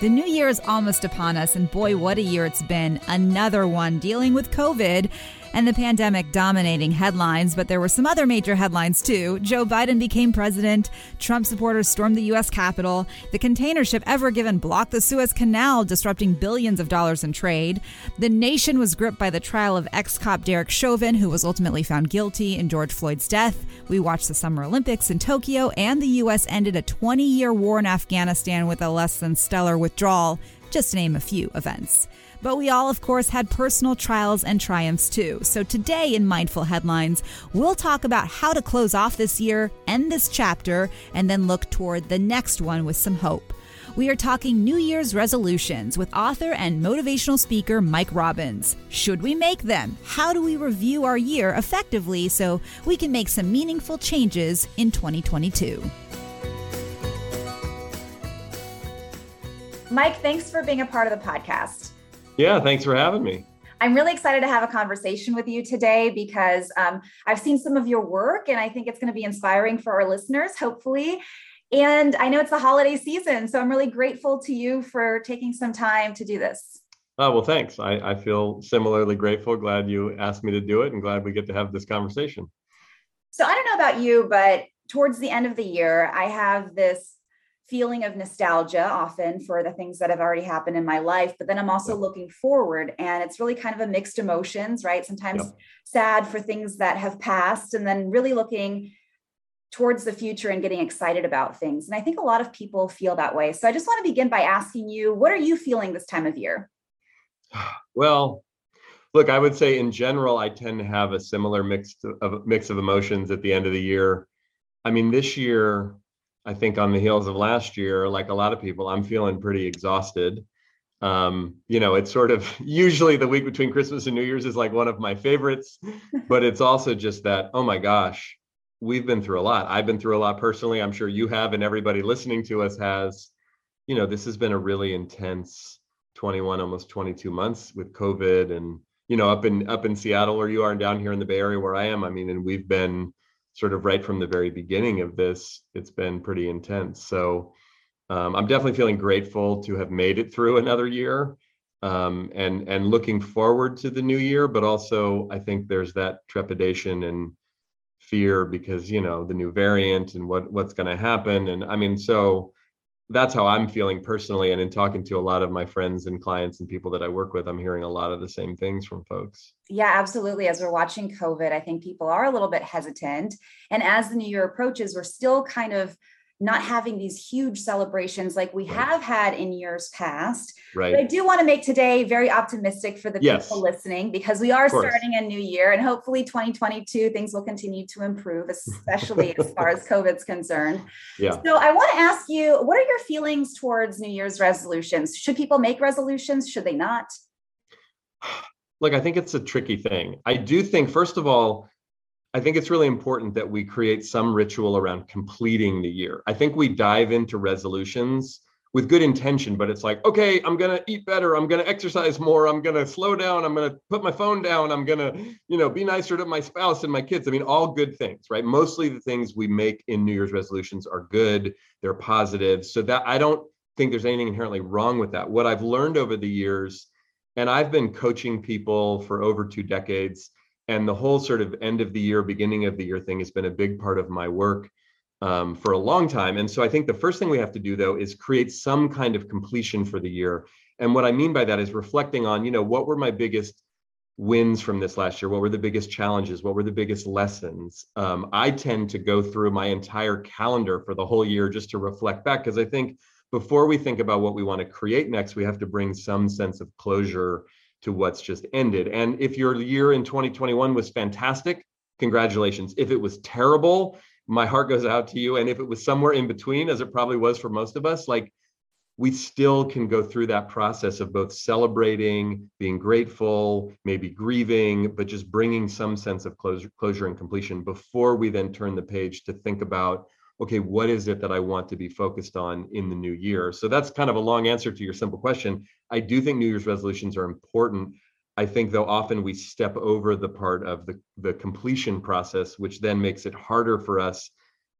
The new year is almost upon us, and boy, what a year it's been. Another one dealing with COVID and the pandemic dominating headlines, but there were some other major headlines too. Joe Biden became president, Trump supporters stormed the U.S. Capitol, the container ship Ever Given blocked the Suez Canal, disrupting billions of dollars in trade. The nation was gripped by the trial of ex cop Derek Chauvin, who was ultimately found guilty in George Floyd's death. We watched the Summer Olympics in Tokyo, and the U.S. ended a 20 year war in Afghanistan with a less than stellar withdrawal, just to name a few events. But we all, of course, had personal trials and triumphs too. So today in Mindful Headlines, we'll talk about how to close off this year, end this chapter, and then look toward the next one with some hope. We are talking New Year's resolutions with author and motivational speaker Mike Robbins. Should we make them? How do we review our year effectively so we can make some meaningful changes in 2022? Mike, thanks for being a part of the podcast. Yeah, thanks for having me. I'm really excited to have a conversation with you today because um, I've seen some of your work and I think it's going to be inspiring for our listeners, hopefully. And I know it's the holiday season, so I'm really grateful to you for taking some time to do this. Oh, well, thanks. I, I feel similarly grateful. Glad you asked me to do it and glad we get to have this conversation. So, I don't know about you, but towards the end of the year, I have this feeling of nostalgia often for the things that have already happened in my life but then i'm also looking forward and it's really kind of a mixed emotions right? Sometimes yep. sad for things that have passed and then really looking towards the future and getting excited about things and i think a lot of people feel that way. So i just want to begin by asking you what are you feeling this time of year? Well look i would say in general i tend to have a similar mix of mix of emotions at the end of the year. I mean this year I think on the heels of last year, like a lot of people, I'm feeling pretty exhausted. Um, you know, it's sort of usually the week between Christmas and New Year's is like one of my favorites, but it's also just that, oh my gosh, we've been through a lot. I've been through a lot personally. I'm sure you have, and everybody listening to us has. You know, this has been a really intense 21, almost 22 months with COVID and you know, up in up in Seattle where you are and down here in the Bay Area where I am. I mean, and we've been sort of right from the very beginning of this, it's been pretty intense. So um, I'm definitely feeling grateful to have made it through another year um, and and looking forward to the new year. But also, I think there's that trepidation and fear because you know the new variant and what what's going to happen. And I mean, so that's how I'm feeling personally. And in talking to a lot of my friends and clients and people that I work with, I'm hearing a lot of the same things from folks. Yeah, absolutely. As we're watching COVID, I think people are a little bit hesitant. And as the new year approaches, we're still kind of not having these huge celebrations like we have had in years past. Right. But I do want to make today very optimistic for the yes. people listening because we are starting a new year and hopefully 2022 things will continue to improve, especially as far as COVID's concerned. Yeah. So I want to ask you, what are your feelings towards New Year's resolutions? Should people make resolutions? Should they not? Look, I think it's a tricky thing. I do think, first of all, I think it's really important that we create some ritual around completing the year. I think we dive into resolutions with good intention, but it's like, okay, I'm going to eat better. I'm going to exercise more. I'm going to slow down. I'm going to put my phone down. I'm going to, you know, be nicer to my spouse and my kids. I mean, all good things, right? Mostly the things we make in New Year's resolutions are good. They're positive. So that I don't think there's anything inherently wrong with that. What I've learned over the years, and I've been coaching people for over two decades, and the whole sort of end of the year beginning of the year thing has been a big part of my work um, for a long time. And so i think the first thing we have to do though is create some kind of completion for the year. And what i mean by that is reflecting on you know what were my biggest wins from this last year? What were the biggest challenges? What were the biggest lessons? Um, i tend to go through my entire calendar for the whole year just to reflect back because i think before we think about what we want to create next we have to bring some sense of closure to what's just ended. And if your year in 2021 was fantastic, congratulations. If it was terrible, my heart goes out to you. And if it was somewhere in between, as it probably was for most of us, like we still can go through that process of both celebrating, being grateful, maybe grieving, but just bringing some sense of closure, closure and completion before we then turn the page to think about okay, what is it that I want to be focused on in the new year? So that's kind of a long answer to your simple question. I do think New Year's resolutions are important. I think, though, often we step over the part of the, the completion process, which then makes it harder for us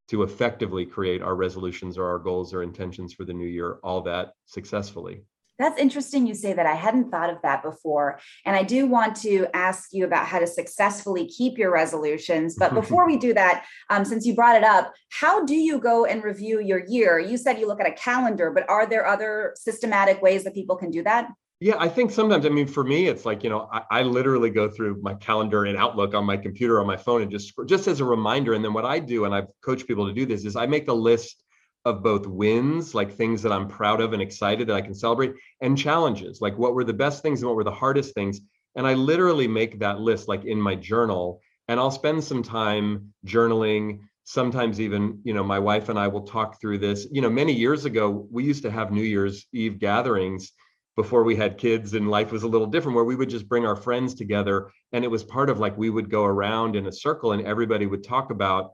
to effectively create our resolutions or our goals or intentions for the new year, all that successfully. That's interesting you say that. I hadn't thought of that before. And I do want to ask you about how to successfully keep your resolutions. But before we do that, um, since you brought it up, how do you go and review your year? You said you look at a calendar, but are there other systematic ways that people can do that? Yeah, I think sometimes, I mean, for me, it's like, you know, I, I, literally go through my calendar and Outlook on my computer on my phone and just just as a reminder. And then what I do, and I've coached people to do this, is I make a list of both wins, like things that I'm proud of and excited that I can celebrate, and challenges, like what were the best things and what were the hardest things. And I literally make that list like in my journal, and I'll spend some time journaling. Sometimes even, you know, my wife and I will talk through this. You know, many years ago, we used to have New Year's Eve gatherings before we had kids and life was a little different where we would just bring our friends together and it was part of like we would go around in a circle and everybody would talk about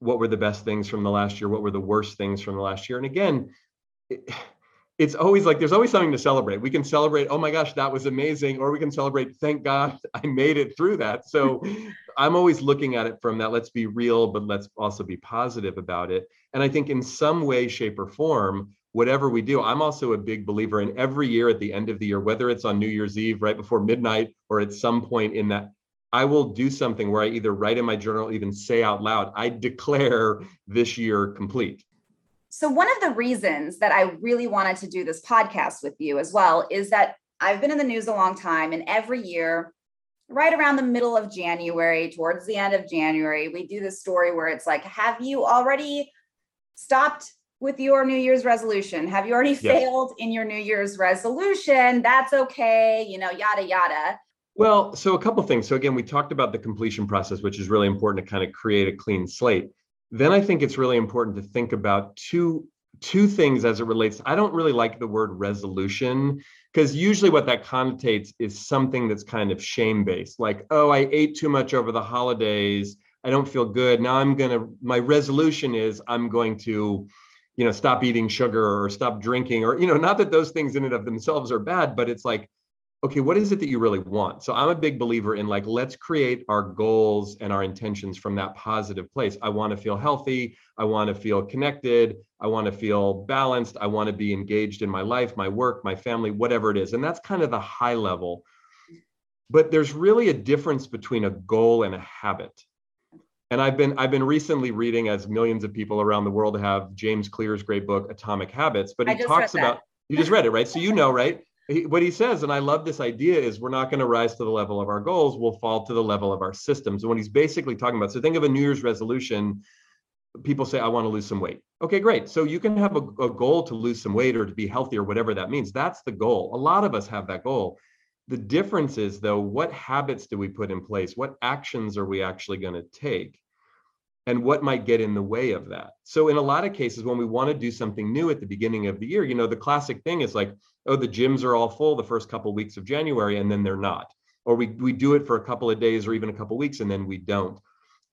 what were the best things from the last year? What were the worst things from the last year? And again it, it's always like there's always something to celebrate. We can celebrate oh my gosh that was amazing or we can celebrate thank god i made it through that. So i'm always looking at it from that let's be real but let's also be positive about it. And i think in some way shape or form whatever we do i'm also a big believer in every year at the end of the year whether it's on new year's eve right before midnight or at some point in that I will do something where I either write in my journal, even say out loud, I declare this year complete. So, one of the reasons that I really wanted to do this podcast with you as well is that I've been in the news a long time, and every year, right around the middle of January, towards the end of January, we do this story where it's like, Have you already stopped with your New Year's resolution? Have you already yes. failed in your New Year's resolution? That's okay, you know, yada, yada. Well, so a couple things. So again, we talked about the completion process, which is really important to kind of create a clean slate. Then I think it's really important to think about two two things as it relates. I don't really like the word resolution because usually what that connotates is something that's kind of shame based, like, oh, I ate too much over the holidays. I don't feel good. Now I'm going to, my resolution is I'm going to, you know, stop eating sugar or stop drinking or, you know, not that those things in and of themselves are bad, but it's like, okay, what is it that you really want? So I'm a big believer in like, let's create our goals and our intentions from that positive place. I want to feel healthy. I want to feel connected. I want to feel balanced. I want to be engaged in my life, my work, my family, whatever it is. And that's kind of the high level. But there's really a difference between a goal and a habit. And I've been I've been recently reading, as millions of people around the world have, James Clear's great book, Atomic Habits. But he talks about you just read it, right? So you know, right? He, what he says, and I love this idea, is we're not going to rise to the level of our goals. We'll fall to the level of our systems. And what he's basically talking about, so think of a New Year's resolution. People say, I want to lose some weight. Okay, great. So you can have a, a goal to lose some weight or to be healthy or whatever that means. That's the goal. A lot of us have that goal. The difference is, though, what habits do we put in place? What actions are we actually going to take? And what might get in the way of that. So in a lot of cases when we want to do something new at the beginning of the year, you know, the classic thing is like, oh, the gyms are all full the first couple of weeks of January and then they're not. Or we we do it for a couple of days or even a couple of weeks and then we don't.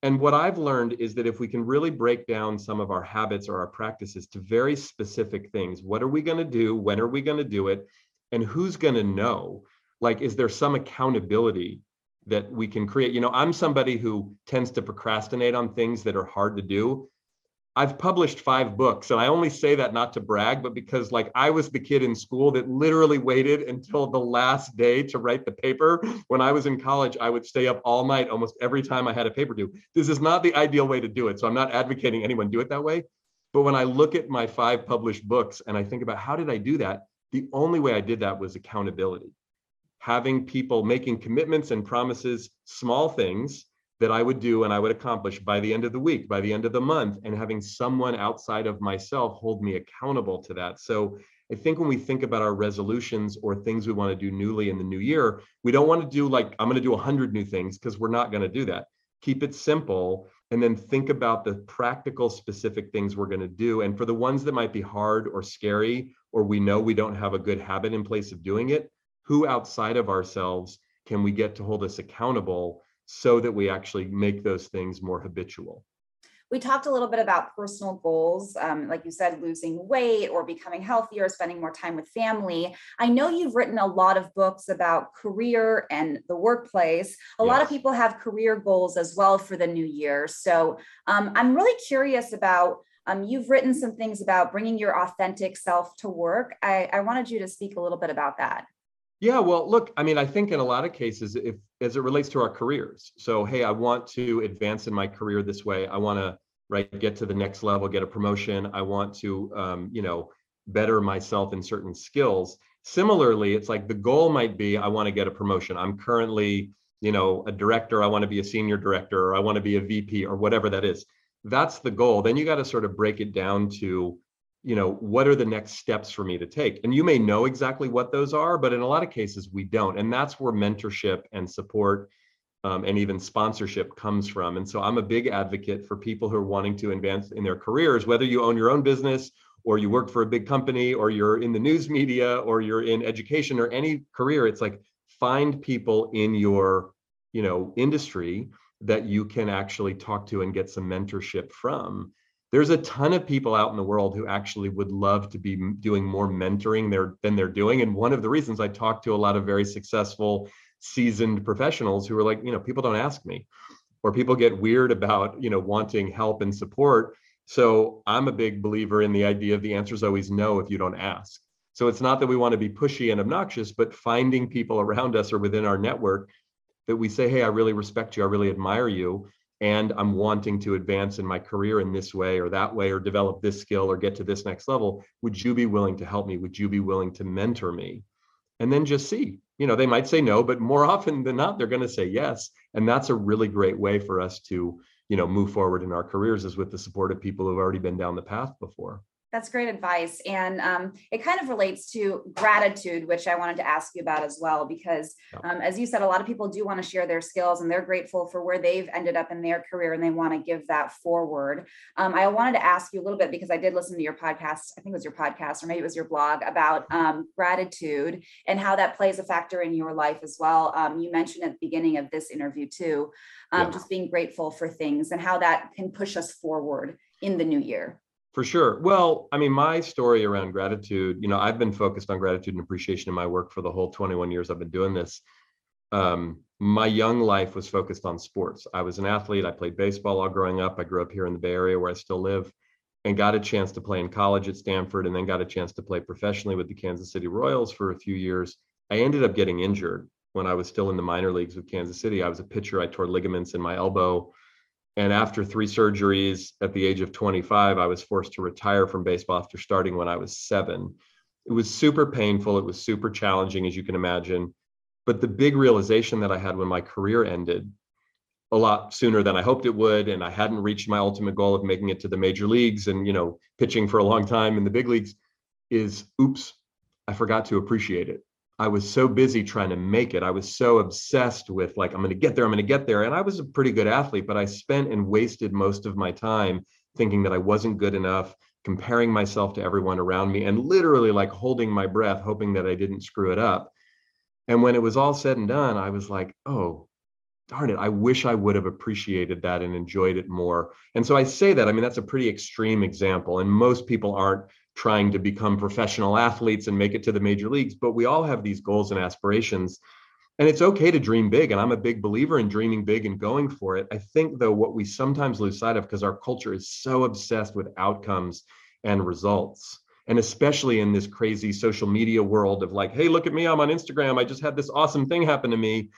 And what I've learned is that if we can really break down some of our habits or our practices to very specific things, what are we going to do? When are we going to do it? And who's going to know? Like, is there some accountability that we can create. You know, I'm somebody who tends to procrastinate on things that are hard to do. I've published five books, and I only say that not to brag, but because like I was the kid in school that literally waited until the last day to write the paper. When I was in college, I would stay up all night almost every time I had a paper due. This is not the ideal way to do it. So I'm not advocating anyone do it that way. But when I look at my five published books and I think about how did I do that, the only way I did that was accountability having people making commitments and promises, small things that I would do and I would accomplish by the end of the week, by the end of the month, and having someone outside of myself hold me accountable to that. So I think when we think about our resolutions or things we want to do newly in the new year, we don't want to do like, I'm going to do 100 new things because we're not going to do that. Keep it simple and then think about the practical, specific things we're going to do. And for the ones that might be hard or scary, or we know we don't have a good habit in place of doing it, who outside of ourselves can we get to hold us accountable so that we actually make those things more habitual we talked a little bit about personal goals, um, like you said, losing weight or becoming healthier, spending more time with family. I know you've written a lot of books about career and the workplace. A yes. lot of people have career goals as well for the new year. So um, I'm really curious about. Um, you've written some things about bringing your authentic self to work. I, I wanted you to speak a little bit about that. Yeah, well, look, I mean, I think in a lot of cases, if as it relates to our careers, so hey, I want to advance in my career this way. I want to right get to the next level, get a promotion. I want to, um, you know, better myself in certain skills. Similarly, it's like the goal might be I want to get a promotion. I'm currently, you know, a director. I want to be a senior director, or I want to be a VP, or whatever that is. That's the goal. Then you got to sort of break it down to you know what are the next steps for me to take? And you may know exactly what those are but in a lot of cases we don't. And that's where mentorship and support um, and even sponsorship comes from. And so i'm a big advocate for people who are wanting to advance in their careers whether you own your own business or you work for a big company or you're in the news media or you're in education or any career. It's like find people in your you know industry that you can actually talk to and get some mentorship from there's a ton of people out in the world who actually would love to be doing more mentoring there than they're doing and one of the reasons i talk to a lot of very successful seasoned professionals who are like you know people don't ask me or people get weird about you know wanting help and support. So i'm a big believer in the idea of the answer is always no if you don't ask. So it's not that we want to be pushy and obnoxious but finding people around us or within our network that we say hey i really respect you i really admire you and I'm wanting to advance in my career in this way or that way or develop this skill or get to this next level, would you be willing to help me? Would you be willing to mentor me? And then just see. You know, they might say no, but more often than not, they're going to say yes. And that's a really great way for us to, you know, move forward in our careers is with the support of people who've already been down the path before. That's great advice. And um, it kind of relates to gratitude, which I wanted to ask you about as well, because um, as you said, a lot of people do want to share their skills and they're grateful for where they've ended up in their career and they want to give that forward. Um, I wanted to ask you a little bit because I did listen to your podcast, I think it was your podcast or maybe it was your blog about um, gratitude and how that plays a factor in your life as well. Um, you mentioned at the beginning of this interview too, um, yeah. just being grateful for things and how that can push us forward in the new year. For sure. Well, I mean, my story around gratitude, you know, I've been focused on gratitude and appreciation in my work for the whole 21 years I've been doing this. Um, my young life was focused on sports. I was an athlete. I played baseball all growing up. I grew up here in the Bay Area where I still live and got a chance to play in college at Stanford and then got a chance to play professionally with the Kansas City Royals for a few years. I ended up getting injured when I was still in the minor leagues with Kansas City. I was a pitcher. I tore ligaments in my elbow and after three surgeries at the age of 25, I was forced to retire from baseball after starting when I was seven. It was super painful. It was super challenging, as you can imagine. But the big realization that I had when my career ended a lot sooner than I hoped it would, and I hadn't reached my ultimate goal of making it to the major leagues and, you know, pitching for a long time in the big leagues is oops, I forgot to appreciate it. I was so busy trying to make it. I was so obsessed with like, I'm going to get there, I'm going to get there. And I was a pretty good athlete, but I spent and wasted most of my time thinking that I wasn't good enough, comparing myself to everyone around me, and literally like holding my breath, hoping that I didn't screw it up. And when it was all said and done, I was like, oh, darn it, I wish I would have appreciated that and enjoyed it more. And so I say that, I mean, that's a pretty extreme example. And most people aren't trying to become professional athletes and make it to the major leagues, but we all have these goals and aspirations. And it's okay to dream big. And I'm a big believer in dreaming big and going for it. I think, though, what we sometimes lose sight of because our culture is so obsessed with outcomes and results. And especially in this crazy social media world of like, hey, look at me, I'm on Instagram. I just had this awesome thing happen to me.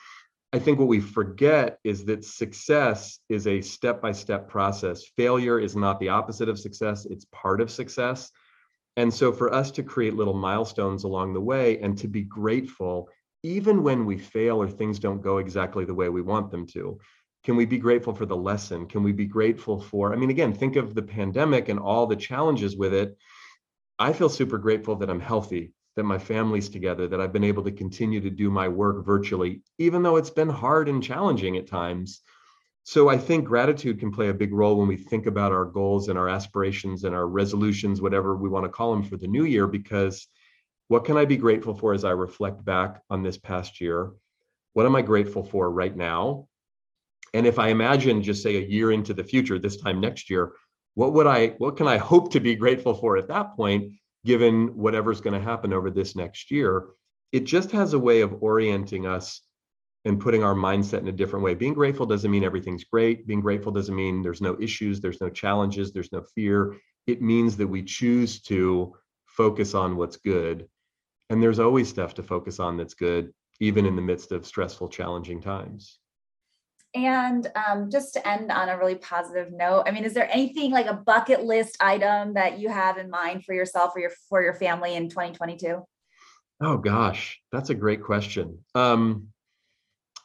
I think what we forget is that success is a step by step process. Failure is not the opposite of success, it's part of success. And so for us to create little milestones along the way and to be grateful, even when we fail or things don't go exactly the way we want them to, can we be grateful for the lesson? Can we be grateful for, I mean, again, think of the pandemic and all the challenges with it. I feel super grateful that I'm healthy, that my family's together, that I've been able to continue to do my work virtually, even though it's been hard and challenging at times. So I think gratitude can play a big role when we think about our goals and our aspirations and our resolutions, whatever we want to call them for the new year, because what can I be grateful for as I reflect back on this past year? What am I grateful for right now? And if I imagine just say a year into the future, this time next year, what would I, what can I hope to be grateful for at that point, given whatever's going to happen over this next year? It just has a way of orienting us and putting our mindset in a different way. Being grateful doesn't mean everything's great. Being grateful doesn't mean there's no issues, there's no challenges, there's no fear. It means that we choose to focus on what's good. And there's always stuff to focus on that's good, even in the midst of stressful, challenging times. And um, just to end on a really positive note, I mean, is there anything like a bucket list item that you have in mind for yourself or your for your family in 2022? Oh gosh, that's a great question. Um,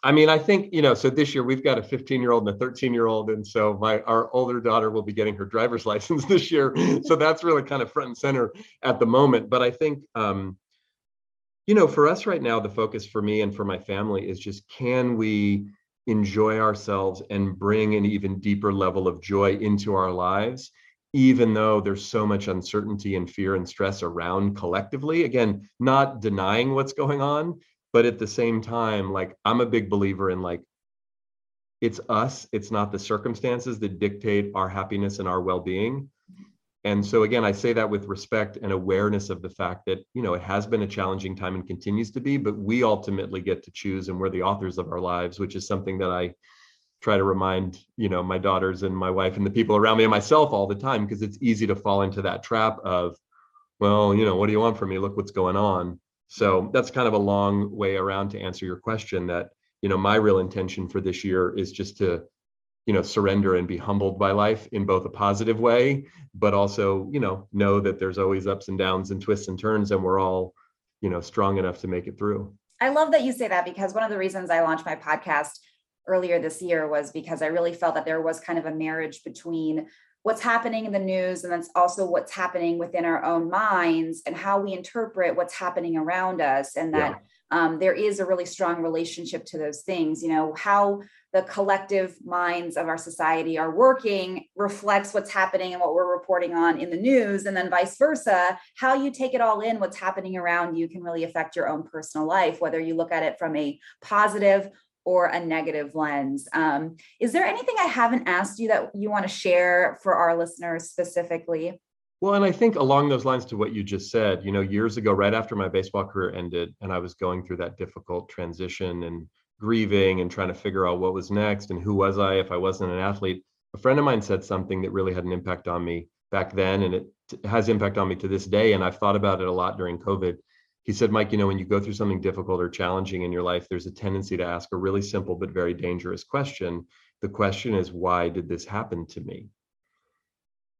I mean, I think you know. So this year we've got a 15 year old and a 13 year old, and so my our older daughter will be getting her driver's license this year. So that's really kind of front and center at the moment. But I think um, you know, for us right now, the focus for me and for my family is just can we enjoy ourselves and bring an even deeper level of joy into our lives even though there's so much uncertainty and fear and stress around collectively again not denying what's going on but at the same time like i'm a big believer in like it's us it's not the circumstances that dictate our happiness and our well-being. And so again i say that with respect and awareness of the fact that you know it has been a challenging time and continues to be but we ultimately get to choose and we're the authors of our lives which is something that i try to remind you know my daughters and my wife and the people around me and myself all the time because it's easy to fall into that trap of well you know what do you want from me? Look what's going on so that's kind of a long way around to answer your question that you know my real intention for this year is just to you know surrender and be humbled by life in both a positive way but also you know know that there's always ups and downs and twists and turns and we're all you know strong enough to make it through. I love that you say that because one of the reasons i launched my podcast earlier this year was because i really felt that there was kind of a marriage between what's happening in the news and that's also what's happening within our own minds and how we interpret what's happening around us and that yeah um, there is a really strong relationship to those things. You know, how the collective minds of our society are working reflects what's happening and what we're reporting on in the news, and then vice versa. How you take it all in, what's happening around you, can really affect your own personal life, whether you look at it from a positive or a negative lens. Um, is there anything I haven't asked you that you want to share for our listeners specifically? Well, and I think along those lines to what you just said, you know, years ago, right after my baseball career ended, and I was going through that difficult transition and grieving and trying to figure out what was next and who was I if I wasn't an athlete, a friend of mine said something that really had an impact on me back then, and it has impact on me to this day. And I've thought about it a lot during COVID. He said, Mike, you know, when you go through something difficult or challenging in your life, there's a tendency to ask a really simple but very dangerous question. The question is, why did this happen to me?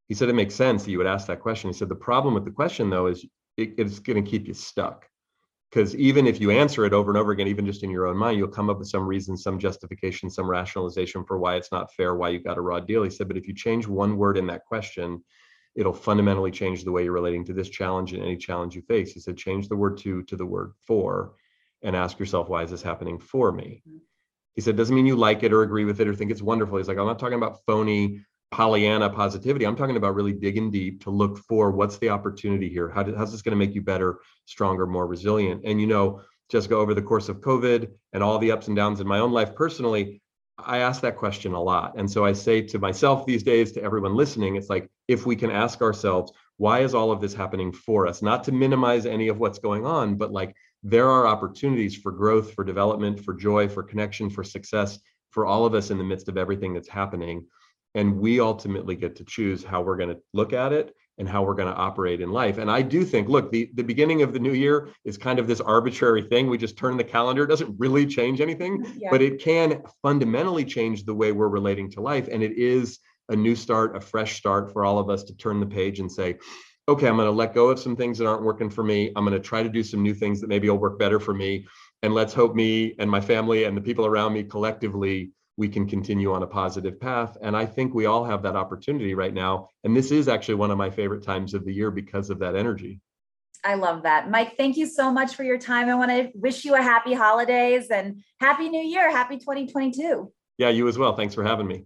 he said it makes sense that you would ask that question. He said the problem with the question though is it, it's going to keep you stuck because even if you answer it over and over again, even just in your own mind, you'll come up with some reason, some justification, some rationalization for why it's not fair, why you got a raw deal. He said, but if you change one word in that question, it'll fundamentally change the way you're relating to this challenge and any challenge you face. He said, change the word to to the word for and ask yourself, why is this happening for me? Mm-hmm. He said, doesn't mean you like it or agree with it or think it's wonderful. He's like, I'm not talking about phony Pollyanna positivity. I'm talking about really digging deep to look for what's the opportunity here. How do, how's this going to make you better, stronger, more resilient? And you know, Jessica, over the course of COVID and all the ups and downs in my own life personally, I ask that question a lot. And so I say to myself these days, to everyone listening, it's like if we can ask ourselves, why is all of this happening for us? Not to minimize any of what's going on, but like there are opportunities for growth, for development, for joy, for connection, for success for all of us in the midst of everything that's happening and we ultimately get to choose how we're going to look at it and how we're going to operate in life. And i do think look the, the beginning of the new year is kind of this arbitrary thing. We just turn the calendar. It doesn't really change anything yeah. but it can fundamentally change the way we're relating to life. And it is a new start a fresh start for all of us to turn the page and say okay i'm going to let go of some things that aren't working for me. I'm going to try to do some new things that maybe will work better for me. And let's hope me and my family and the people around me collectively we can continue on a positive path. And I think we all have that opportunity right now. And this is actually one of my favorite times of the year because of that energy. I love that. Mike, thank you so much for your time. I want to wish you a happy holidays and happy new year. Happy 2022. Yeah, you as well. Thanks for having me.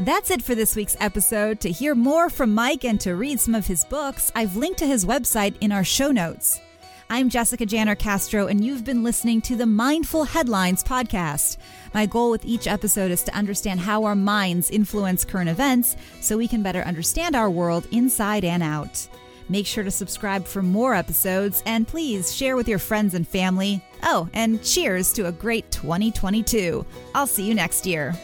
That's it for this week's episode. To hear more from Mike and to read some of his books, I've linked to his website in our show notes. I'm Jessica Janner Castro, and you've been listening to the Mindful Headlines podcast. My goal with each episode is to understand how our minds influence current events so we can better understand our world inside and out. Make sure to subscribe for more episodes and please share with your friends and family. Oh, and cheers to a great 2022. I'll see you next year.